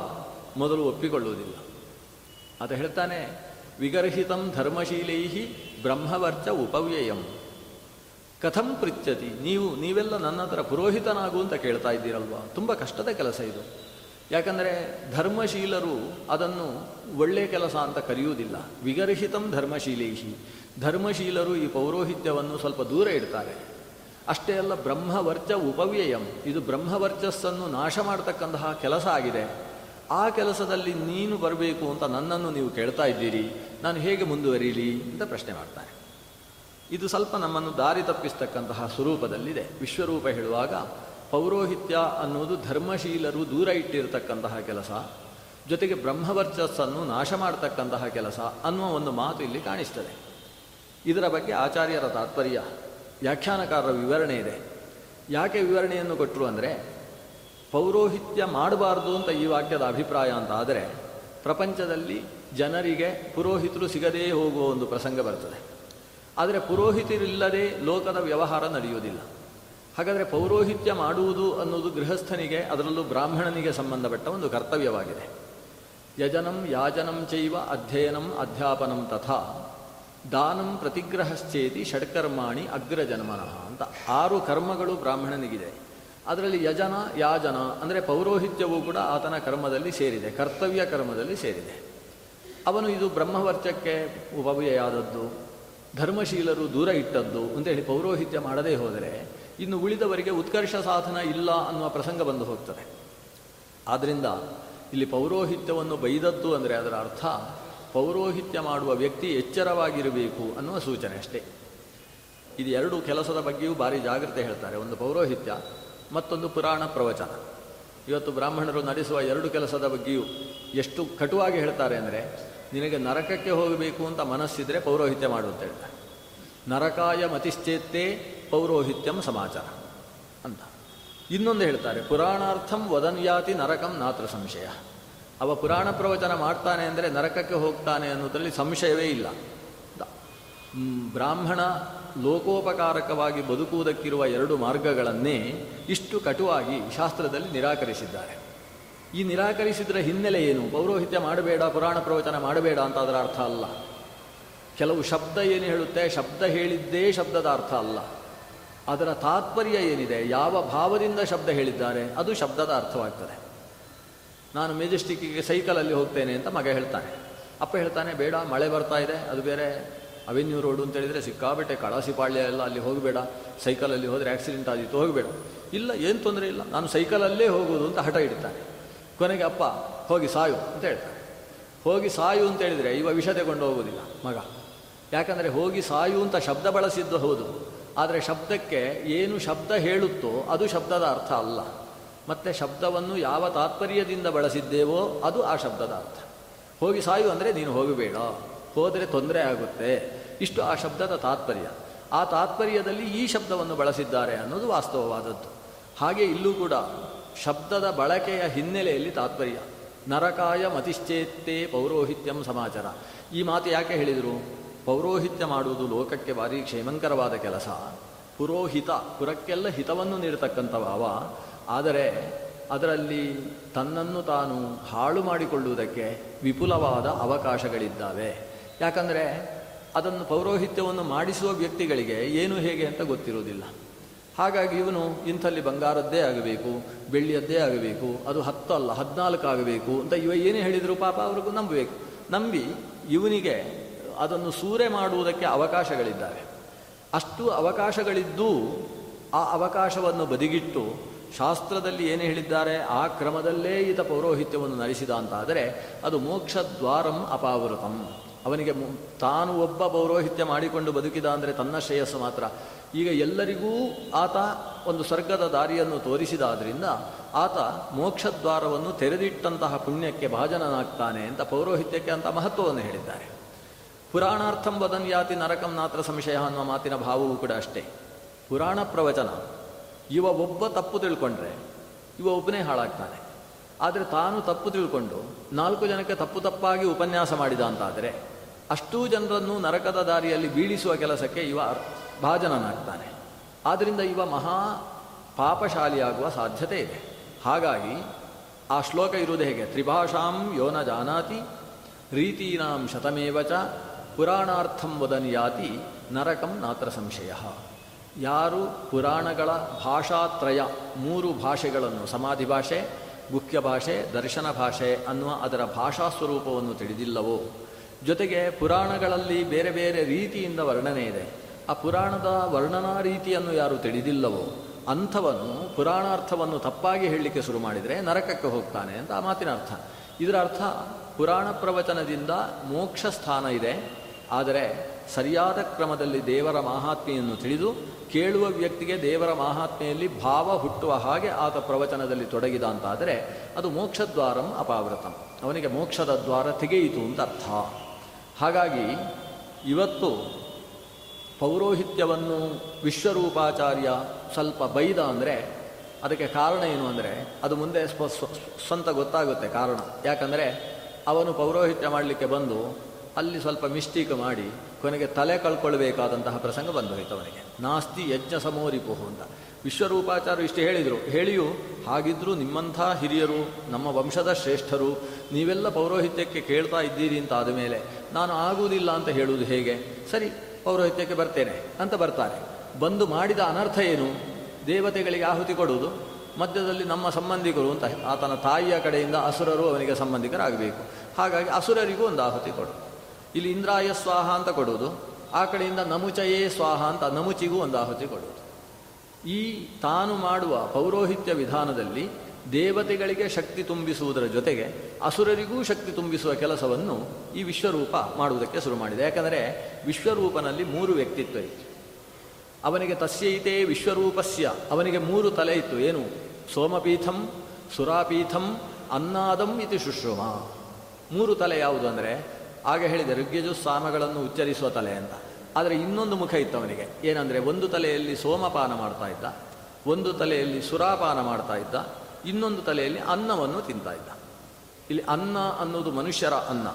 ಮೊದಲು ಒಪ್ಪಿಕೊಳ್ಳುವುದಿಲ್ಲ. ಅದು ಹೇಳ್ತಾನೆ, ವಿಗರ್ಹಿತಂ ಧರ್ಮಶೀಲೈ ಬ್ರಹ್ಮವರ್ಚ ಉಪವ್ಯಯಂ. ಕಥಂ ಪೃಚ್ಛತಿ, ನೀವು, ನೀವೆಲ್ಲ ನನ್ನ ಹತ್ರ ಪುರೋಹಿತನಾಗು ಅಂತ ಕೇಳ್ತಾ ಇದ್ದೀರಲ್ವಾ? ತುಂಬ ಕಷ್ಟದ ಕೆಲಸ ಇದು. ಯಾಕಂದರೆ ಧರ್ಮಶೀಲರು ಅದನ್ನು ಒಳ್ಳೆಯ ಕೆಲಸ ಅಂತ ಕರೆಯುವುದಿಲ್ಲ. ವಿಗರ್ಹಿತಂ ಧರ್ಮಶೀಲೇಶಿ ಧರ್ಮಶೀಲರು ಈ ಪೌರೋಹಿತ್ಯವನ್ನು ಸ್ವಲ್ಪ ದೂರ ಇಡ್ತಾರೆ. ಅಷ್ಟೇ ಅಲ್ಲ, ಬ್ರಹ್ಮವರ್ಚ ಉಪವ್ಯಯಂ. ಇದು ಬ್ರಹ್ಮವರ್ಚಸ್ಸನ್ನು ನಾಶ ಮಾಡತಕ್ಕಂತಹ ಕೆಲಸ ಆಗಿದೆ. ಆ ಕೆಲಸದಲ್ಲಿ ನೀನು ಬರಬೇಕು ಅಂತ ನನ್ನನ್ನು ನೀವು ಕೇಳ್ತಾ ಇದ್ದೀರಿ. ನಾನು ಹೇಗೆ ಮುಂದುವರಿಯಲಿ ಅಂತ ಪ್ರಶ್ನೆ ಮಾಡ್ತಾರೆ. ಇದು ಸ್ವಲ್ಪ ನಮ್ಮನ್ನು ದಾರಿ ತಪ್ಪಿಸ್ತಕ್ಕಂತಹ ಸ್ವರೂಪದಲ್ಲಿದೆ. ವಿಶ್ವರೂಪ ಹೇಳುವಾಗ ಪೌರೋಹಿತ್ಯ ಅನ್ನೋದು ಧರ್ಮಶೀಲರು ದೂರ ಇಟ್ಟಿರತಕ್ಕಂತಹ ಕೆಲಸ, ಜೊತೆಗೆ ಬ್ರಹ್ಮವರ್ಚಸ್ಸನ್ನು ನಾಶ ಮಾಡತಕ್ಕಂತಹ ಕೆಲಸ ಅನ್ನುವ ಒಂದು ಮಾತು ಇಲ್ಲಿ ಕಾಣಿಸ್ತದೆ. ಇದರ ಬಗ್ಗೆ ಆಚಾರ್ಯರ ತಾತ್ಪರ್ಯ, ವ್ಯಾಖ್ಯಾನಕಾರರ ವಿವರಣೆ ಇದೆ. ಯಾಕೆ ವಿವರಣೆಯನ್ನು ಕೊಟ್ಟರು ಅಂದರೆ, ಪೌರೋಹಿತ್ಯ ಮಾಡಬಾರ್ದು ಅಂತ ಈ ವಾಕ್ಯದ ಅಭಿಪ್ರಾಯ ಅಂತ ಆದರೆ, ಪ್ರಪಂಚದಲ್ಲಿ ಜನರಿಗೆ ಪುರೋಹಿತರು ಸಿಗದೇ ಹೋಗುವ ಒಂದು ಪ್ರಸಂಗ ಬರ್ತದೆ. ಆದರೆ ಪುರೋಹಿತರಿಲ್ಲದೆ ಲೋಕದ ವ್ಯವಹಾರ ನಡೆಯುವುದಿಲ್ಲ ಹಾಗಾದರೆ ಪೌರೋಹಿತ್ಯ ಮಾಡುವುದು ಅನ್ನೋದು ಗೃಹಸ್ಥನಿಗೆ, ಅದರಲ್ಲೂ ಬ್ರಾಹ್ಮಣನಿಗೆ ಸಂಬಂಧಪಟ್ಟ ಒಂದು ಕರ್ತವ್ಯವಾಗಿದೆ. ಯಜನಂ ಯಾಜನಂ ಚೈವ ಅಧ್ಯಯನಂ ಅಧ್ಯಾಪನಂ ತಥಾ ದಾನಂ ಪ್ರತಿಗ್ರಹಶ್ಚೇತಿ ಷಡ್ಕರ್ಮಾಣಿ ಅಗ್ರಜನ್ಮನಃ ಅಂತ ಆರು ಕರ್ಮಗಳು ಬ್ರಾಹ್ಮಣನಿಗಿದೆ. ಅದರಲ್ಲಿ ಯಜನ, ಯಾಜನ ಅಂದರೆ ಪೌರೋಹಿತ್ಯವೂ ಕೂಡ ಆತನ ಕರ್ಮದಲ್ಲಿ ಸೇರಿದೆ, ಕರ್ತವ್ಯ ಕರ್ಮದಲ್ಲಿ ಸೇರಿದೆ. ಅವನು ಇದು ಬ್ರಹ್ಮವರ್ಚಕ್ಕೆ ಉಪವ್ಯಯಾದದ್ದು, ಧರ್ಮಶೀಲರು ದೂರ ಇಟ್ಟದ್ದು ಅಂತೇಳಿ ಪೌರೋಹಿತ್ಯ ಮಾಡದೇ ಹೋದರೆ ಇನ್ನು ಉಳಿದವರಿಗೆ ಉತ್ಕರ್ಷ ಸಾಧನ ಇಲ್ಲ ಅನ್ನುವ ಪ್ರಸಂಗ ಬಂದು ಹೋಗ್ತದೆ. ಆದ್ದರಿಂದ ಇಲ್ಲಿ ಪೌರೋಹಿತ್ಯವನ್ನು ಬೈದದ್ದು ಅಂದರೆ ಅದರ ಅರ್ಥ ಪೌರೋಹಿತ್ಯ ಮಾಡುವ ವ್ಯಕ್ತಿ ಎಚ್ಚರವಾಗಿರಬೇಕು ಅನ್ನುವ ಸೂಚನೆ ಅಷ್ಟೇ. ಇದು ಎರಡು ಕೆಲಸದ ಬಗ್ಗೆಯೂ ಭಾರಿ ಜಾಗ್ರತೆ ಹೇಳ್ತಾರೆ. ಒಂದು ಪೌರೋಹಿತ್ಯ, ಮತ್ತೊಂದು ಪುರಾಣ ಪ್ರವಚನ. ಇವತ್ತು ಬ್ರಾಹ್ಮಣರು ನಡೆಸುವ ಎರಡು ಕೆಲಸದ ಬಗ್ಗೆಯೂ ಎಷ್ಟು ಕಟುವಾಗಿ ಹೇಳ್ತಾರೆ ಅಂದರೆ ನಿನಗೆ ನರಕಕ್ಕೆ ಹೋಗಬೇಕು ಅಂತ ಮನಸ್ಸಿದ್ರೆ ಪೌರೋಹಿತ್ಯ ಮಾಡು ಅಂತ ಹೇಳ್ತಾರೆ. ನರಕಾಯ ಮತಿಶ್ಚೇತ್ತೇ ಪೌರೋಹಿತ್ಯಂ ಸಮಾಚಾರ ಅಂತ. ಇನ್ನೊಂದು ಹೇಳ್ತಾರೆ, ಪುರಾಣಾರ್ಥಂ ವದನ್ಯಾತಿ ನರಕಂ ನಾತ್ರ ಸಂಶಯ. ಅವ ಪುರಾಣ ಪ್ರವಚನ ಮಾಡ್ತಾನೆ ಅಂದರೆ ನರಕಕ್ಕೆ ಹೋಗ್ತಾನೆ ಅನ್ನೋದರಲ್ಲಿ ಸಂಶಯವೇ ಇಲ್ಲ. ಬ್ರಾಹ್ಮಣ ಲೋಕೋಪಕಾರಕವಾಗಿ ಬದುಕುವುದಕ್ಕಿರುವ ಎರಡು ಮಾರ್ಗಗಳನ್ನೇ ಇಷ್ಟು ಕಟುವಾಗಿ ಶಾಸ್ತ್ರದಲ್ಲಿ ನಿರಾಕರಿಸಿದ್ದಾರೆ. ಈ ನಿರಾಕರಿಸಿದ್ರ ಹಿನ್ನೆಲೆ ಏನು? ಪೌರೋಹಿತ್ಯ ಮಾಡಬೇಡ, ಪುರಾಣ ಪ್ರವಚನ ಮಾಡಬೇಡ ಅಂತ ಅದರ ಅರ್ಥ ಅಲ್ಲ. ಕೆಲವು ಶಬ್ದ ಏನು ಹೇಳುತ್ತೆ? ಶಬ್ದ ಹೇಳಿದ್ದೇ ಶಬ್ದದ ಅರ್ಥ ಅಲ್ಲ. ಅದರ ತಾತ್ಪರ್ಯ ಏನಿದೆ? ಯಾವ ಭಾವದಿಂದ ಶಬ್ದ ಹೇಳಿದ್ದಾರೆ? ಅದು ಶಬ್ದದ ಅರ್ಥವಾಗ್ತದೆ. ನಾನು ಮೆಜೆಸ್ಟಿಕ್ಕಿಗೆ ಸೈಕಲಲ್ಲಿ ಹೋಗ್ತೇನೆ ಅಂತ ಮಗ ಹೇಳ್ತಾನೆ. ಅಪ್ಪ ಹೇಳ್ತಾನೆ, ಬೇಡ, ಮಳೆ ಬರ್ತಾ ಇದೆ. ಅದು ಬೇರೆ. ಅವೆನ್ಯೂ ರೋಡು ಅಂತ ಹೇಳಿದರೆ ಸಿಕ್ಕಾಬಟ್ಟೆ ಕಳಸಿಪಾಳ್ಯ ಎಲ್ಲ ಅಲ್ಲಿ ಹೋಗಬೇಡ. ಸೈಕಲಲ್ಲಿ ಹೋದರೆ ಆಕ್ಸಿಡೆಂಟ್ ಆದಿತ್ತು ಹೋಗಬೇಡ. ಇಲ್ಲ, ಏನು ತೊಂದರೆ ಇಲ್ಲ. ನಾನು ಸೈಕಲಲ್ಲೇ ಹೋಗೋದು ಅಂತ ಹಠ ಇಡ್ತಾನೆ. ಕೊನೆಗೆ, ಅಪ್ಪ, ಹೋಗಿ ಸಾಯು ಅಂತ ಹೇಳ್ತಾನೆ. ಹೋಗಿ ಸಾಯು ಅಂತ ಹೇಳಿದರೆ ಇವ ವಿಷ ತಗೊಂಡು ಹೋಗೋದಿಲ್ಲ ಮಗ. ಯಾಕಂದರೆ ಹೋಗಿ ಸಾಯು ಅಂತ ಶಬ್ದ ಬಳಸಿದ್ದು ಹೌದು. ಆದರೆ ಶಬ್ದಕ್ಕೆ ಏನು ಶಬ್ದ ಹೇಳುತ್ತೋ ಅದು ಶಬ್ದದ ಅರ್ಥ ಅಲ್ಲ. ಮತ್ತು ಶಬ್ದವನ್ನು ಯಾವ ತಾತ್ಪರ್ಯದಿಂದ ಬಳಸಿದ್ದೇವೋ ಅದು ಆ ಶಬ್ದದ ಅರ್ಥ. ಹೋಗಿ ಸಾಯು ಅಂದರೆ ನೀನು ಹೋಗಬೇಡ. ಹೋದರೆ ತೊಂದರೆ ಆಗುತ್ತೆ. ಇಷ್ಟು ಆ ಶಬ್ದದ ತಾತ್ಪರ್ಯ. ಆ ತಾತ್ಪರ್ಯದಲ್ಲಿ ಈ ಶಬ್ದವನ್ನು ಬಳಸಿದ್ದಾರೆ ಅನ್ನೋದು ವಾಸ್ತವವಾದದ್ದು. ಹಾಗೆ ಇಲ್ಲೂ ಕೂಡ ಶಬ್ದದ ಬಳಕೆಯ ಹಿನ್ನೆಲೆಯಲ್ಲಿ ತಾತ್ಪರ್ಯ. ನರಕಾಯ ಮತಿಶ್ಚೇತ್ತೇ ಪೌರೋಹಿತ್ಯಂ ಸಮಾಚಾರ. ಈ ಮಾತು ಯಾಕೆ ಹೇಳಿದರು? ಪೌರೋಹಿತ್ಯ ಮಾಡುವುದು ಲೋಕಕ್ಕೆ ಭಾರಿ ಕ್ಷೇಮಂಕರವಾದ ಕೆಲಸ. ಪುರೋಹಿತ, ಪುರಕ್ಕೆಲ್ಲ ಹಿತವನ್ನು ನೀಡತಕ್ಕಂಥವ ಅವ ಆದರೆ ಅದರಲ್ಲಿ ತನ್ನನ್ನು ತಾನು ಹಾಳು ಮಾಡಿಕೊಳ್ಳುವುದಕ್ಕೆ ವಿಪುಲವಾದ ಅವಕಾಶಗಳಿದ್ದಾವೆ. ಯಾಕಂದರೆ ಅದನ್ನು ಪೌರೋಹಿತ್ಯವನ್ನು ಮಾಡಿಸುವ ವ್ಯಕ್ತಿಗಳಿಗೆ ಏನು ಹೇಗೆ ಅಂತ ಗೊತ್ತಿರುವುದಿಲ್ಲ. ಹಾಗಾಗಿ ಇವನು ಇಂಥಲ್ಲಿ ಬಂಗಾರದ್ದೇ ಆಗಬೇಕು, ಬೆಳ್ಳಿಯದ್ದೇ ಆಗಬೇಕು, ಅದು ಹತ್ತು ಅಲ್ಲ, ಹದಿನಾಲ್ಕು ಆಗಬೇಕು ಅಂತ ಇವ ಏನೇ ಹೇಳಿದರೂ ಪಾಪ ಅವ್ರಿಗೂ ನಂಬಬೇಕು. ನಂಬಿ ಇವನಿಗೆ ಅದನ್ನು ಸೂರೆ ಮಾಡುವುದಕ್ಕೆ ಅವಕಾಶಗಳಿದ್ದಾವೆ. ಅಷ್ಟು ಅವಕಾಶಗಳಿದ್ದು ಆ ಅವಕಾಶವನ್ನು ಬದಿಗಿಟ್ಟು ಶಾಸ್ತ್ರದಲ್ಲಿ ಏನು ಹೇಳಿದ್ದಾರೆ? ಆ ಕ್ರಮದಲ್ಲೇ ಈತ ಪೌರೋಹಿತ್ಯವನ್ನು ನಡೆಸಿದ ಅಂತಾದರೆ ಅದು ಮೋಕ್ಷದ್ವಾರಂ ಅಪಾವೃತಂ. ಅವನಿಗೆ ತಾನು ಒಬ್ಬ ಪೌರೋಹಿತ್ಯ ಮಾಡಿಕೊಂಡು ಬದುಕಿದ ಅಂದರೆ ತನ್ನ ಶ್ರೇಯಸ್ಸು ಮಾತ್ರ. ಈಗ ಎಲ್ಲರಿಗೂ ಆತ ಒಂದು ಸ್ವರ್ಗದ ದಾರಿಯನ್ನು ತೋರಿಸಿದಾದ್ರಿಂದ ಆತ ಮೋಕ್ಷದ್ವಾರವನ್ನು ತೆರೆದಿಟ್ಟಂತಹ ಪುಣ್ಯಕ್ಕೆ ಭಾಜನನಾಗ್ತಾನೆ ಅಂತ ಪೌರೋಹಿತ್ಯಕ್ಕೆ ಅಂತ ಮಹತ್ವವನ್ನು ಹೇಳಿದ್ದಾರೆ. ಪುರಾಣಾರ್ಥಂ ವದನ್ ಯಾತಿ ನರಕಂ ನಾತ್ರ ಸಂಶಯ ಅನ್ನುವ ಮಾತಿನ ಭಾವವೂ ಕೂಡ ಅಷ್ಟೇ. ಪುರಾಣ ಪ್ರವಚನ. ಇವ ಒಬ್ಬ ತಪ್ಪು ತಿಳ್ಕೊಂಡ್ರೆ, ಇವ ಒಬ್ಬನೇ ಹಾಳಾಗ್ತಾನೆ. ಆದರೆ ತಾನು ತಪ್ಪು ತಿಳ್ಕೊಂಡು ನಾಲ್ಕು ಜನಕ್ಕೆ ತಪ್ಪು ತಪ್ಪಾಗಿ ಉಪನ್ಯಾಸ ಮಾಡಿದ ಅಂತಾದರೆ, ಅಷ್ಟೂ ಜನರನ್ನು ನರಕದ ದಾರಿಯಲ್ಲಿ ಬೀಳಿಸುವ ಕೆಲಸಕ್ಕೆ ಇವ ಭಾಜನನಾಗ್ತಾನೆ. ಆದ್ದರಿಂದ ಇವ ಮಹಾ ಪಾಪಶಾಲಿಯಾಗುವ ಸಾಧ್ಯತೆ ಇದೆ. ಹಾಗಾಗಿ ಆ ಶ್ಲೋಕ ಇರುವುದು ಹೇಗೆ? ತ್ರಿಭಾಷಾಂ ಯೋನ ಜಾನಾತಿ, ರೀತೀನಾಂ ಶತಮೇವಚ ಪುರಾಣಾರ್ಥಂ ವದನ್ ಯಾತಿ ನರಕಂ ನಾತ್ರ ಸಂಶಯ. ಯಾರು ಪುರಾಣಗಳ ಭಾಷಾತ್ರಯ ಮೂರು ಭಾಷೆಗಳನ್ನು ಸಮಾಧಿ ಭಾಷೆ, ಮುಖ್ಯ ಭಾಷೆ, ದರ್ಶನ ಭಾಷೆ ಅನ್ನುವ ಅದರ ಭಾಷಾ ಸ್ವರೂಪವನ್ನು ತಿಳಿದಿಲ್ಲವೋ? ಜೊತೆಗೆ ಪುರಾಣಗಳಲ್ಲಿ ಬೇರೆ ಬೇರೆ ರೀತಿಯಿಂದ ವರ್ಣನೆ ಇದೆ. ಆ ಪುರಾಣದ ವರ್ಣನಾ ರೀತಿಯನ್ನು ಯಾರು ತಿಳಿದಿಲ್ಲವೋ? ಅಂಥವನು ಪುರಾಣಾರ್ಥವನ್ನು ತಪ್ಪಾಗಿ ಹೇಳಲಿಕ್ಕೆ ಶುರು ಮಾಡಿದರೆ ನರಕಕ್ಕೆ ಹೋಗ್ತಾನೆ ಅಂತ ಆ ಮಾತಿನ ಅರ್ಥ. ಇದರ ಅರ್ಥ ಪುರಾಣ ಪ್ರವಚನದಿಂದ ಮೋಕ್ಷ ಸ್ಥಾನ ಇದೆ. ಆದರೆ ಸರಿಯಾದ ಕ್ರಮದಲ್ಲಿ ದೇವರ ಮಾಹಾತ್ಮೆಯನ್ನು ತಿಳಿದು ಕೇಳುವ ವ್ಯಕ್ತಿಗೆ ದೇವರ ಮಾಹಾತ್ಮೆಯಲ್ಲಿ ಭಾವ ಹುಟ್ಟುವ ಹಾಗೆ ಆತ ಪ್ರವಚನದಲ್ಲಿ ತೊಡಗಿದ ಅಂತಾದರೆ ಅದು ಮೋಕ್ಷದ್ವಾರಂ ಅಪಾವೃತಂ. ಅವನಿಗೆ ಮೋಕ್ಷದ ದ್ವಾರ ತೆಗೆಯಿತು ಅಂತ ಅರ್ಥ. ಹಾಗಾಗಿ ಇವತ್ತು ಪೌರೋಹಿತ್ಯವನ್ನು ವಿಶ್ವರೂಪಾಚಾರ್ಯ ಸ್ವಲ್ಪ ಬೈದ ಅಂದರೆ ಅದಕ್ಕೆ ಕಾರಣ ಏನು ಅಂದರೆ ಅದು ಮುಂದೆ ಸ್ವ ಸ್ವ- ಸ್ವಂತ ಗೊತ್ತಾಗುತ್ತೆ ಕಾರಣ. ಯಾಕಂದರೆ ಅವನು ಪೌರೋಹಿತ್ಯ ಮಾಡಲಿಕ್ಕೆ ಬಂದು ಅಲ್ಲಿ ಸ್ವಲ್ಪ ಮಿಸ್ಟೇಕ್ ಮಾಡಿ ಕೊನೆಗೆ ತಲೆ ಕಳ್ಕೊಳ್ಬೇಕಾದಂತಹ ಪ್ರಸಂಗ ಬಂದು ಹೋಯ್ತು ಅವನಿಗೆ. ನಾಸ್ತಿ ಯಜ್ಞ ಸಮೋರಿಪುಹು ಅಂತ. ವಿಶ್ವರೂಪಾಚಾರ್ಯ ಇಷ್ಟು ಹೇಳಿದರು. ಹೇಳಿಯೂ, ಹಾಗಿದ್ರೂ ನಿಮ್ಮಂಥ ಹಿರಿಯರು, ನಮ್ಮ ವಂಶದ ಶ್ರೇಷ್ಠರು, ನೀವೆಲ್ಲ ಪೌರೋಹಿತ್ಯಕ್ಕೆ ಕೇಳ್ತಾ ಇದ್ದೀರಿ ಅಂತ ಆದಮೇಲೆ ನಾನು ಆಗುವುದಿಲ್ಲ ಅಂತ ಹೇಳುವುದು ಹೇಗೆ? ಸರಿ, ಪೌರೋಹಿತ್ಯಕ್ಕೆ ಬರ್ತೇನೆ ಅಂತ ಬರ್ತಾರೆ. ಬಂದು ಮಾಡಿದ ಅನರ್ಥ ಏನು? ದೇವತೆಗಳಿಗೆ ಆಹುತಿ ಕೊಡುವುದು? ಮಧ್ಯದಲ್ಲಿ ನಮ್ಮ ಸಂಬಂಧಿಕರು ಅಂತ ಆತನ ತಾಯಿಯ ಕಡೆಯಿಂದ ಅಸುರರು ಅವನಿಗೆ ಸಂಬಂಧಿಕರಾಗಬೇಕು. ಹಾಗಾಗಿ ಅಸುರರಿಗೂ ಒಂದು ಆಹುತಿ ಕೊಡು. ಇಲ್ಲಿ ಇಂದ್ರಾಯ ಸ್ವಾಹ ಅಂತ ಕೊಡುವುದು. ಆ ಕಡೆಯಿಂದ ನಮುಚಯೇ ಸ್ವಾಹ ಅಂತ ನಮುಚಿಗೂ ಒಂದು ಆಹುತಿ ಕೊಡುವುದು. ಈ ತಾನು ಮಾಡುವ ಪೌರೋಹಿತ್ಯ ವಿಧಾನದಲ್ಲಿ ದೇವತೆಗಳಿಗೆ ಶಕ್ತಿ ತುಂಬಿಸುವುದರ ಜೊತೆಗೆ ಅಸುರರಿಗೂ ಶಕ್ತಿ ತುಂಬಿಸುವ ಕೆಲಸವನ್ನು ಈ ವಿಶ್ವರೂಪ ಮಾಡುವುದಕ್ಕೆ ಶುರು ಮಾಡಿದೆ. ಯಾಕಂದರೆ ವಿಶ್ವರೂಪನಲ್ಲಿ ಮೂರು ವ್ಯಕ್ತಿತ್ವ ಇತ್ತು. ಅವನಿಗೆ ತಸ್ಯೈತೆ ವಿಶ್ವರೂಪಸ್ಯ. ಅವನಿಗೆ ಮೂರು ತಲೆ ಇತ್ತು. ಏನು? ಸೋಮಪೀಠಂ ಸುರಾಪೀಠಂ ಅನ್ನಾದಂ ಇತಿ ಶುಶ್ರಮ. ಮೂರು ತಲೆ ಯಾವುದು ಅಂದರೆ ಆಗ ಹೇಳಿದೆ, ಋಗ್ಯಜು ಸಾಮಗಳನ್ನು ಉಚ್ಚರಿಸುವ ತಲೆ ಅಂತ. ಆದರೆ ಇನ್ನೊಂದು ಮುಖ ಇತ್ತು ಅವನಿಗೆ ಏನಂದರೆ, ಒಂದು ತಲೆಯಲ್ಲಿ ಸೋಮಪಾನ ಮಾಡ್ತಾ ಇದ್ದ, ಒಂದು ತಲೆಯಲ್ಲಿ ಸುರಾಪಾನ ಮಾಡ್ತಾ ಇದ್ದ, ಇನ್ನೊಂದು ತಲೆಯಲ್ಲಿ ಅನ್ನವನ್ನು ತಿಂತಾ ಇದ್ದ. ಇಲ್ಲಿ ಅನ್ನ ಅನ್ನೋದು ಮನುಷ್ಯರ ಅನ್ನ.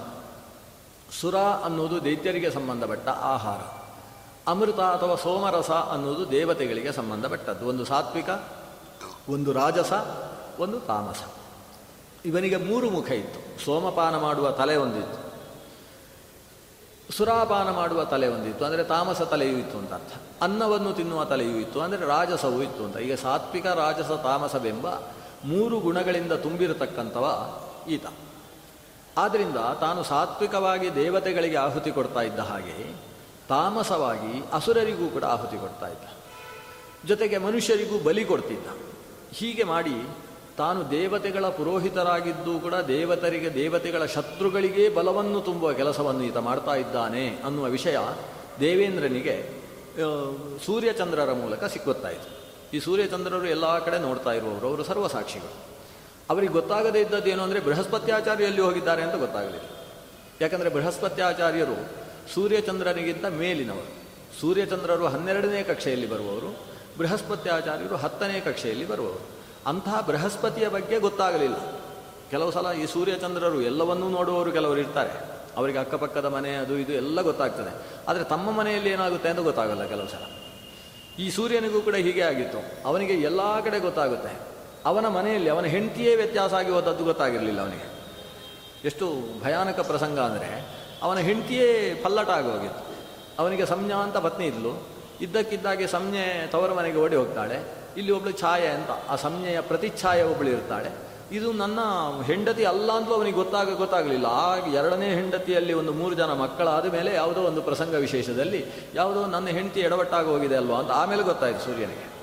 ಸುರ ಅನ್ನೋದು ದೈತ್ಯರಿಗೆ ಸಂಬಂಧಪಟ್ಟ ಆಹಾರ. ಅಮೃತ ಅಥವಾ ಸೋಮರಸ ಅನ್ನೋದು ದೇವತೆಗಳಿಗೆ ಸಂಬಂಧಪಟ್ಟದ್ದು. ಒಂದು ಸಾತ್ವಿಕ, ಒಂದು ರಾಜಸ, ಒಂದು ತಾಮಸ. ಇವನಿಗೆ ಮೂರು ಮುಖ ಇತ್ತು. ಸೋಮಪಾನ ಮಾಡುವ ತಲೆ ಒಂದಿತ್ತು. ಸುರಾಪಾನ ಮಾಡುವ ತಲೆ ಒಂದಿತ್ತು ಅಂದರೆ ತಾಮಸ ತಲೆಯೂ ಇತ್ತು ಅಂತ ಅರ್ಥ. ಅನ್ನವನ್ನು ತಿನ್ನುವ ತಲೆಯೂ ಇತ್ತು. ಅಂದರೆ ರಾಜಸವೂ ಇತ್ತು ಅಂತ. ಈಗ ಸಾತ್ವಿಕ, ರಾಜಸ, ತಾಮಸವೆಂಬ ಮೂರು ಗುಣಗಳಿಂದ ತುಂಬಿರತಕ್ಕಂಥವ ಈತ. ಆದ್ದರಿಂದ ತಾನು ಸಾತ್ವಿಕವಾಗಿ ದೇವತೆಗಳಿಗೆ ಆಹುತಿ ಕೊಡ್ತಾ ಇದ್ದ ಹಾಗೆ ತಾಮಸವಾಗಿ ಅಸುರರಿಗೂ ಕೂಡ ಆಹುತಿ ಕೊಡ್ತಾ ಇದ್ದ. ಜೊತೆಗೆ ಮನುಷ್ಯರಿಗೂ ಬಲಿ ಕೊಡ್ತಿದ್ದ. ಹೀಗೆ ಮಾಡಿ ತಾನು ದೇವತೆಗಳ ಪುರೋಹಿತರಾಗಿದ್ದು ಕೂಡ ದೇವತರಿಗೆ, ದೇವತೆಗಳ ಶತ್ರುಗಳಿಗೆ ಬಲವನ್ನು ತುಂಬುವ ಕೆಲಸವನ್ನು ಈತ ಮಾಡ್ತಾ ಇದ್ದಾನೆ ಅನ್ನುವ ವಿಷಯ ದೇವೇಂದ್ರನಿಗೆ ಸೂರ್ಯಚಂದ್ರರ ಮೂಲಕ ಸಿಕ್ಕುತ್ತಾಯಿತು ಈ ಸೂರ್ಯಚಂದ್ರರು ಎಲ್ಲ ಕಡೆ ನೋಡ್ತಾ ಇರುವವರು, ಅವರು ಸರ್ವಸಾಕ್ಷಿಗಳು. ಅವರಿಗೆ ಗೊತ್ತಾಗದೇ ಇದ್ದದ್ದು ಏನು ಅಂದರೆ ಬೃಹಸ್ಪತ್ಯಾಚಾರ್ಯ ಎಲ್ಲಿ ಹೋಗಿದ್ದಾರೆ ಅಂತ ಗೊತ್ತಾಗಲಿಲ್ಲ. ಯಾಕಂದರೆ ಬೃಹಸ್ಪತ್ಯಾಚಾರ್ಯರು ಸೂರ್ಯಚಂದ್ರನಿಗಿಂತ ಮೇಲಿನವರು. ಸೂರ್ಯಚಂದ್ರರು ಹನ್ನೆರಡನೇ ಕಕ್ಷೆಯಲ್ಲಿ ಬರುವವರು, ಬೃಹಸ್ಪತ್ಯಾಚಾರ್ಯರು ಹತ್ತನೇ ಕಕ್ಷೆಯಲ್ಲಿ ಬರುವವರು. ಅಂತಹ ಬೃಹಸ್ಪತಿಯ ಬಗ್ಗೆ ಗೊತ್ತಾಗಲಿಲ್ಲ. ಕೆಲವು ಸಲ ಈ ಸೂರ್ಯಚಂದ್ರರು ಎಲ್ಲವನ್ನೂ ನೋಡುವವರು ಕೆಲವರು ಇರ್ತಾರೆ. ಅವರಿಗೆ ಅಕ್ಕಪಕ್ಕದ ಮನೆ, ಅದು ಇದು ಎಲ್ಲ ಗೊತ್ತಾಗ್ತದೆ. ಆದರೆ ತಮ್ಮ ಮನೆಯಲ್ಲಿ ಏನಾಗುತ್ತೆ ಅಂತ ಗೊತ್ತಾಗಲ್ಲ ಕೆಲವು ಸಲ. ಈ ಸೂರ್ಯನಿಗೂ ಕೂಡ ಹೀಗೆ ಆಗಿತ್ತು. ಅವನಿಗೆ ಎಲ್ಲ ಕಡೆ ಗೊತ್ತಾಗುತ್ತೆ. ಅವನ ಮನೆಯಲ್ಲಿ ಅವನ ಹೆಂಡತಿಯೇ ವ್ಯತ್ಯಾಸ ಆಗಿ ಹೋದದ್ದು ಗೊತ್ತಾಗಿರಲಿಲ್ಲ ಅವನಿಗೆ. ಎಷ್ಟು ಭಯಾನಕ ಪ್ರಸಂಗ ಅಂದರೆ ಅವನ ಹೆಂಡತಿಯೇ ಪಲ್ಲಟ ಆಗೋಗಿತ್ತು ಅವನಿಗೆ ಸಂಜ್ಞಾ ಅಂತ ಪತ್ನಿ ಇದ್ಲು. ಇದ್ದಕ್ಕಿದ್ದಾಗೆ ಸಂಜ್ಞೆ ತವರ ಮನೆಗೆ ಓಡಿ ಹೋಗ್ತಾಳೆ. ಇಲ್ಲಿ ಒಬ್ಳು ಛಾಯೆ ಅಂತ, ಆ ಸಂಜ್ಞೆಯ ಪ್ರತಿಛಾಯೆ ಒಬ್ಬಳು ಇರ್ತಾಳೆ. ಇದು ನನ್ನ ಹೆಂಡತಿ ಅಲ್ಲ ಅಂತಲೂ ಅವನಿಗೆ ಗೊತ್ತಾಗ, ಗೊತ್ತಾಗಲಿಲ್ಲ. ಆ ಎರಡನೇ ಹೆಂಡತಿಯಲ್ಲಿ ಒಂದು ಮೂರು ಜನ ಮಕ್ಕಳಾದ ಮೇಲೆ ಯಾವುದೋ ಒಂದು ಪ್ರಸಂಗ ವಿಶೇಷದಲ್ಲಿ ಯಾವುದೋ ನನ್ನ ಹೆಂಡತಿ ಎಡವಟ್ಟಾಗಿ ಹೋಗಿದೆ ಅಲ್ವಾ ಅಂತ ಆಮೇಲೆ ಗೊತ್ತಾಯಿತು ಸೂರ್ಯನಿಗೆ.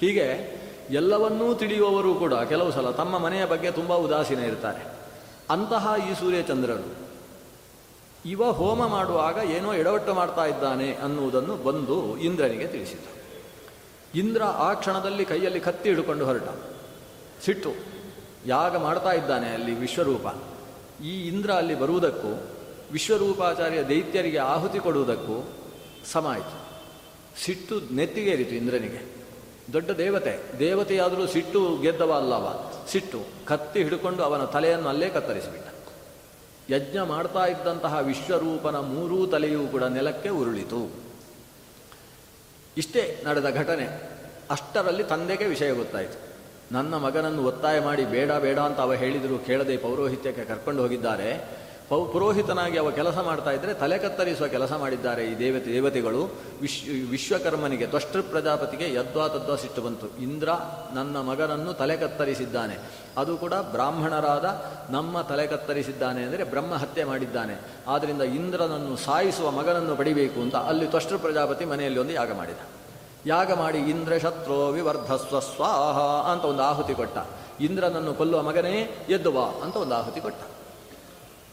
ಹೀಗೆ ಎಲ್ಲವನ್ನೂ ತಿಳಿಯುವವರು ಕೂಡ ಕೆಲವು ಸಲ ತಮ್ಮ ಮನೆಯ ಬಗ್ಗೆ ತುಂಬ ಉದಾಸೀನ ಇರ್ತಾರೆ. ಅಂತಹ ಈ ಸೂರ್ಯಚಂದ್ರರು ಇವ ಹೋಮ ಮಾಡುವಾಗ ಏನೋ ಎಡವಟ್ಟು ಮಾಡ್ತಾ ಇದ್ದಾನೆ ಅನ್ನುವುದನ್ನು ಬಂದು ಇಂದ್ರನಿಗೆ ತಿಳಿಸಿತು ಇಂದ್ರ ಆ ಕ್ಷಣದಲ್ಲಿ ಕೈಯಲ್ಲಿ ಕತ್ತಿ ಹಿಡ್ಕೊಂಡು ಹೊರಟ. ಸಿಟ್ಟು. ಯಾಗ ಮಾಡ್ತಾ ಇದ್ದಾನೆ ಅಲ್ಲಿ ವಿಶ್ವರೂಪ. ಈ ಇಂದ್ರ ಅಲ್ಲಿ ಬರುವುದಕ್ಕೂ, ವಿಶ್ವರೂಪಾಚಾರ್ಯ ದೈತ್ಯರಿಗೆ ಆಹುತಿ ಕೊಡುವುದಕ್ಕೂ ಸಮ ಆಯಿತು. ಸಿಟ್ಟು ನೆತ್ತಿಗೇರಿತು ಇಂದ್ರನಿಗೆ. ದೊಡ್ಡ ದೇವತೆ. ದೇವತೆಯಾದರೂ ಸಿಟ್ಟು ಗೆದ್ದವ ಅಲ್ಲವ. ಸಿಟ್ಟು ಕತ್ತಿ ಹಿಡ್ಕೊಂಡು ಅವನ ತಲೆಯನ್ನು ಅಲ್ಲೇ ಕತ್ತರಿಸಿಬಿಟ್ಟ. ಯಜ್ಞ ಮಾಡ್ತಾ ಇದ್ದಂತಹ ವಿಶ್ವರೂಪನ ಮೂರೂ ತಲೆಯೂ ಕೂಡ ನೆಲಕ್ಕೆ ಉರುಳಿತು. ಇಷ್ಟೇ ನಡೆದ ಘಟನೆ. ಅಷ್ಟರಲ್ಲಿ ತಂದೆಗೆ ವಿಷಯ ಗೊತ್ತಾಯಿತು. ನನ್ನ ಮಗನನ್ನು ಒತ್ತಾಯ ಮಾಡಿ ಬೇಡ ಬೇಡ ಅಂತ ಅವ ಹೇಳಿದರೂ ಕೇಳದೆ ಪೌರೋಹಿತ್ಯಕ್ಕೆ ಕರ್ಕೊಂಡು ಹೋಗಿದ್ದಾರೆ. ಪೌ, ಪುರೋಹಿತನಾಗಿ ಅವ ಕೆಲಸ ಮಾಡ್ತಾ ಇದ್ದರೆ ತಲೆ ಕತ್ತರಿಸುವ ಕೆಲಸ ಮಾಡಿದ್ದಾರೆ ಈ ದೇವತೆ, ದೇವತೆಗಳು. ವಿಶ್, ವಿಶ್ವಕರ್ಮನಿಗೆ, ತ್ವಷ್ಟೃ ಪ್ರಜಾಪತಿಗೆ ಯದ್ವಾ ತದ್ವಾ ಸಿಟ್ಟು ಬಂತು. ಇಂದ್ರ ನನ್ನ ಮಗನನ್ನು ತಲೆ ಕತ್ತರಿಸಿದ್ದಾನೆ. ಅದು ಕೂಡ ಬ್ರಾಹ್ಮಣರಾದ ನಮ್ಮ ತಲೆ ಕತ್ತರಿಸಿದ್ದಾನೆ ಅಂದರೆ ಬ್ರಹ್ಮ ಹತ್ಯೆ ಮಾಡಿದ್ದಾನೆ. ಆದ್ದರಿಂದ ಇಂದ್ರನನ್ನು ಸಾಯಿಸುವ ಮಗನನ್ನು ಪಡಿಬೇಕು ಅಂತ ಅಲ್ಲಿ ತ್ವಷ್ಟೃ ಪ್ರಜಾಪತಿ ಮನೆಯಲ್ಲಿ ಒಂದು ಯಾಗ ಮಾಡಿದ. ಯಾಗ ಮಾಡಿ ಇಂದ್ರ ಶತ್ರೋ ವಿವರ್ಧಸ್ವ ಸ್ವಾಹ ಅಂತ ಒಂದು ಆಹುತಿ ಕೊಟ್ಟ. ಇಂದ್ರನನ್ನು ಕೊಲ್ಲುವ ಮಗನೇ ಎದ್ದುವಾ ಅಂತ ಒಂದು ಆಹುತಿ ಕೊಟ್ಟ.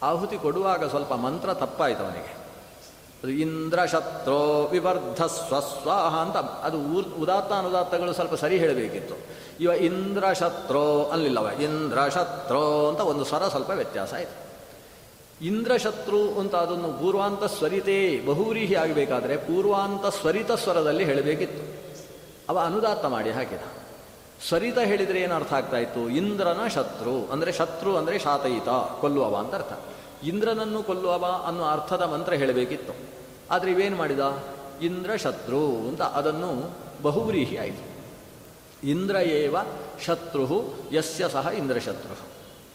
ಆಹುತಿ ಕೊಡುವಾಗ ಸ್ವಲ್ಪ ಮಂತ್ರ ತಪ್ಪಾಯಿತು ಅವನಿಗೆ. ಅದು ಇಂದ್ರ ಶತ್ರೋ ವಿವರ್ಧ ಸ್ವಸ್ವಾಹ ಅಂತ ಅದು ಉದಾತ್ತ ಅನುದಾತ್ತಗಳು ಸ್ವಲ್ಪ ಸರಿ ಹೇಳಬೇಕಿತ್ತು. ಇವ ಇಂದ್ರ ಶತ್ರೋ ಅಲ್ಲಿಲ್ಲವ ಇಂದ್ರ ಶತ್ರೋ ಅಂತ ಒಂದು ಸ್ವರ ಸ್ವಲ್ಪ ವ್ಯತ್ಯಾಸ ಆಯಿತು. ಇಂದ್ರಶತ್ರು ಅಂತ ಅದನ್ನು ಪೂರ್ವಾಂತ ಸ್ವರಿತೇ ಬಹುವ್ರೀಹಿ ಆಗಬೇಕಾದ್ರೆ ಪೂರ್ವಾಂತ ಸ್ವರಿತ ಸ್ವರದಲ್ಲಿ ಹೇಳಬೇಕಿತ್ತು. ಅವ ಅನುದಾತ್ತ ಮಾಡಿ ಹಾಕಿದ. ಸ್ವರಿತ ಹೇಳಿದರೆ ಏನು ಅರ್ಥ ಆಗ್ತಾ ಇತ್ತು? ಇಂದ್ರನ ಶತ್ರು, ಅಂದರೆ ಶತ್ರು ಅಂದರೆ ಶಾತಯಿತ, ಕೊಲ್ಲುವವ ಅಂತ ಅರ್ಥ. ಇಂದ್ರನನ್ನು ಕೊಲ್ಲುವವ ಅನ್ನೋ ಅರ್ಥದ ಮಂತ್ರ ಹೇಳಬೇಕಿತ್ತು. ಆದರೆ ಇವೇನು ಮಾಡಿದ? ಇಂದ್ರ ಶತ್ರು ಅಂತ ಅದನ್ನು ಬಹುವ್ರೀಹಿ ಆಯಿತು. ಇಂದ್ರ ಏವ ಶತ್ರು ಯಸ್ಯ ಸಹ ಇಂದ್ರಶತ್ರು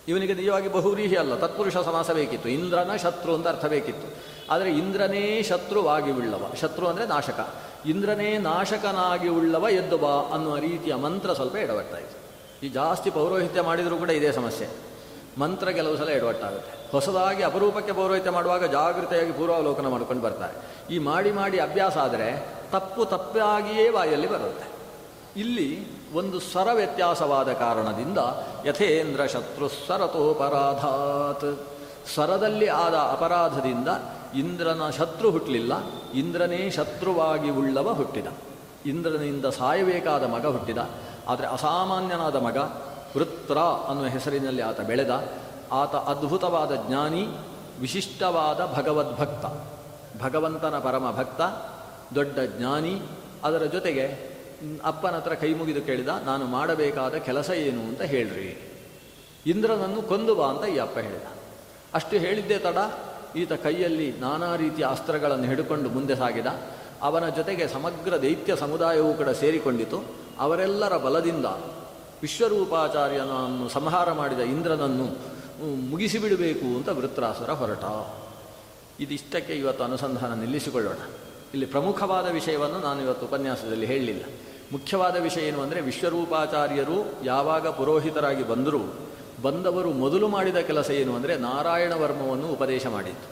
ಇವನಿಗೆ ನಿಜವಾಗಿ ಬಹುವ್ರೀಹಿ ಅಲ್ಲ, ತತ್ಪುರುಷ ಸಮಾಸ ಬೇಕಿತ್ತು. ಇಂದ್ರನ ಶತ್ರು ಅಂತ ಅರ್ಥ ಬೇಕಿತ್ತು. ಆದರೆ ಇಂದ್ರನೇ ಶತ್ರುವಾಗಿ ಉಳ್ಳವ ಶತ್ರು ಅಂದರೆ ನಾಶಕ. ಇಂದ್ರನೇ ನಾಶಕನಾಗಿ ಉಳ್ಳವ ಎದ್ದು ಬಾ ಅನ್ನುವ ರೀತಿಯ ಮಂತ್ರ ಸ್ವಲ್ಪ ಎಡವಟ್ಟ ಇತ್ತು ಈ ಜಾಸ್ತಿ ಪೌರೋಹಿತ್ಯ ಮಾಡಿದರೂ ಕೂಡ ಇದೇ ಸಮಸ್ಯೆ. ಮಂತ್ರ ಕೆಲವು ಸಲ ಎಡವಟ್ಟಾಗುತ್ತೆ. ಹೊಸದಾಗಿ ಅಪರೂಪಕ್ಕೆ ಪೌರೋಹಿತ್ಯ ಮಾಡುವಾಗ ಜಾಗೃತೆಯಾಗಿ ಪೂರ್ವಾವಲೋಕನ ಮಾಡ್ಕೊಂಡು ಬರ್ತಾರೆ. ಈ ಮಾಡಿ ಮಾಡಿ ಅಭ್ಯಾಸ ಆದರೆ ತಪ್ಪು ತಪ್ಪಾಗಿಯೇ ಬಾಯಲ್ಲಿ ಬರುತ್ತೆ. ಇಲ್ಲಿ ಒಂದು ಸ್ವರ ವ್ಯತ್ಯಾಸವಾದ ಕಾರಣದಿಂದ ಯಥೇಂದ್ರ ಶತ್ರು ಸ್ವರತೋಪರಾಧಾತ್ ಸ್ವರದಲ್ಲಿ ಆದ ಅಪರಾಧದಿಂದ ಇಂದ್ರನ ಶತ್ರು ಹುಟ್ಟಲಿಲ್ಲ ಇಂದ್ರನೇ ಶತ್ರುವಾಗಿ ಉಳ್ಳವ ಹುಟ್ಟಿದ. ಇಂದ್ರನಿಂದ ಸಾಯಬೇಕಾದ ಮಗ ಹುಟ್ಟಿದ, ಆದರೆ ಅಸಾಮಾನ್ಯನಾದ ಮಗ ವೃತ್ರ ಅನ್ನುವ ಹೆಸರಿನಲ್ಲಿ ಆತ ಬೆಳೆದ. ಆತ ಅದ್ಭುತವಾದ ಜ್ಞಾನಿ, ವಿಶಿಷ್ಟವಾದ ಭಗವದ್ಭಕ್ತ ಭಗವಂತನ ಪರಮ ಭಕ್ತ, ದೊಡ್ಡ ಜ್ಞಾನಿ. ಅದರ ಜೊತೆಗೆ ಅಪ್ಪನ ಹತ್ರ ಕೈ ಮುಗಿದು ಕೇಳಿದ, ನಾನು ಮಾಡಬೇಕಾದ ಕೆಲಸ ಏನು ಅಂತ ಹೇಳ್ರಿ. ಇಂದ್ರನನ್ನು ಕೊಂದು ಬಾ ಅಂತ ಈ ಅಪ್ಪ ಹೇಳಿದ. ಅಷ್ಟು ಹೇಳಿದ್ದೇ ತಡ. ಈತ ಕೈಯಲ್ಲಿ ನಾನಾ ರೀತಿಯ ಅಸ್ತ್ರಗಳನ್ನು ಹಿಡ್ಕೊಂಡು ಮುಂದೆ ಸಾಗಿದ. ಅವನ ಜೊತೆಗೆ ಸಮಗ್ರ ದೈತ್ಯ ಸಮುದಾಯವೂ ಕೂಡ ಸೇರಿಕೊಂಡಿತು. ಅವರೆಲ್ಲರ ಬಲದಿಂದ ವಿಶ್ವರೂಪಾಚಾರ್ಯನನ್ನು ಸಂಹಾರ ಮಾಡಿದ ಇಂದ್ರನನ್ನು ಮುಗಿಸಿಬಿಡಬೇಕು ಅಂತ ವೃತ್ರಾಸುರ ಹೊರಟ. ಇದಿಷ್ಟಕ್ಕೆ ಇವತ್ತು ಅನುಸಂಧಾನ ನಿಲ್ಲಿಸಿಕೊಳ್ಳೋಣ. ಇಲ್ಲಿ ಪ್ರಮುಖವಾದ ವಿಷಯವನ್ನು ನಾನು ಇವತ್ತು ಉಪನ್ಯಾಸದಲ್ಲಿ ಹೇಳಲಿಲ್ಲ ಮುಖ್ಯವಾದ ವಿಷಯ ಏನು ಅಂದರೆ, ವಿಶ್ವರೂಪಾಚಾರ್ಯರು ಯಾವಾಗ ಪುರೋಹಿತರಾಗಿ ಬಂದರೂ, ಬಂದವರು ಮೊದಲು ಮಾಡಿದ ಕೆಲಸ ಏನು ಅಂದರೆ, ನಾರಾಯಣ ವರ್ಮವನ್ನು ಉಪದೇಶ ಮಾಡಿತ್ತು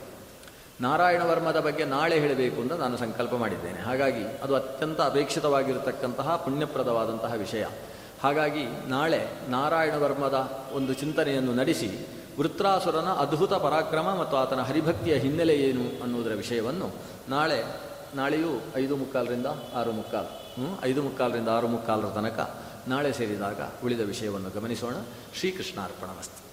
ನಾರಾಯಣ ವರ್ಮದ ಬಗ್ಗೆ ನಾಳೆ ಹೇಳಬೇಕು ಅಂತ ನಾನು ಸಂಕಲ್ಪ ಮಾಡಿದ್ದೇನೆ. ಹಾಗಾಗಿ ಅದು ಅತ್ಯಂತ ಅಪೇಕ್ಷಿತವಾಗಿರತಕ್ಕಂತಹ ಪುಣ್ಯಪ್ರದವಾದಂತಹ ವಿಷಯ. ಹಾಗಾಗಿ ನಾಳೆ ನಾರಾಯಣ ವರ್ಮದ ಒಂದು ಚಿಂತನೆಯನ್ನು ನಡೆಸಿ ವೃತ್ರಾಸುರನ ಅದ್ಭುತ ಪರಾಕ್ರಮ ಮತ್ತು ಆತನ ಹರಿಭಕ್ತಿಯ ಹಿನ್ನೆಲೆ ಏನು ಅನ್ನುವುದರ ವಿಷಯವನ್ನು ನಾಳೆ, ನಾಳೆಯೂ ಐದು ಮುಕ್ಕಾಲರಿಂದ ಆರು ಮುಕ್ಕಾಲು ಐದು ಮುಕ್ಕಾಲರಿಂದ ಆರು ಮುಕ್ಕಾಲರ ತನಕ ನಾಳೆ ಸೇರಿದಾಗ ಉಳಿದ ವಿಷಯವನ್ನು ಗಮನಿಸೋಣ. ಶ್ರೀಕೃಷ್ಣಾರ್ಪಣ ಮಸ್ತು.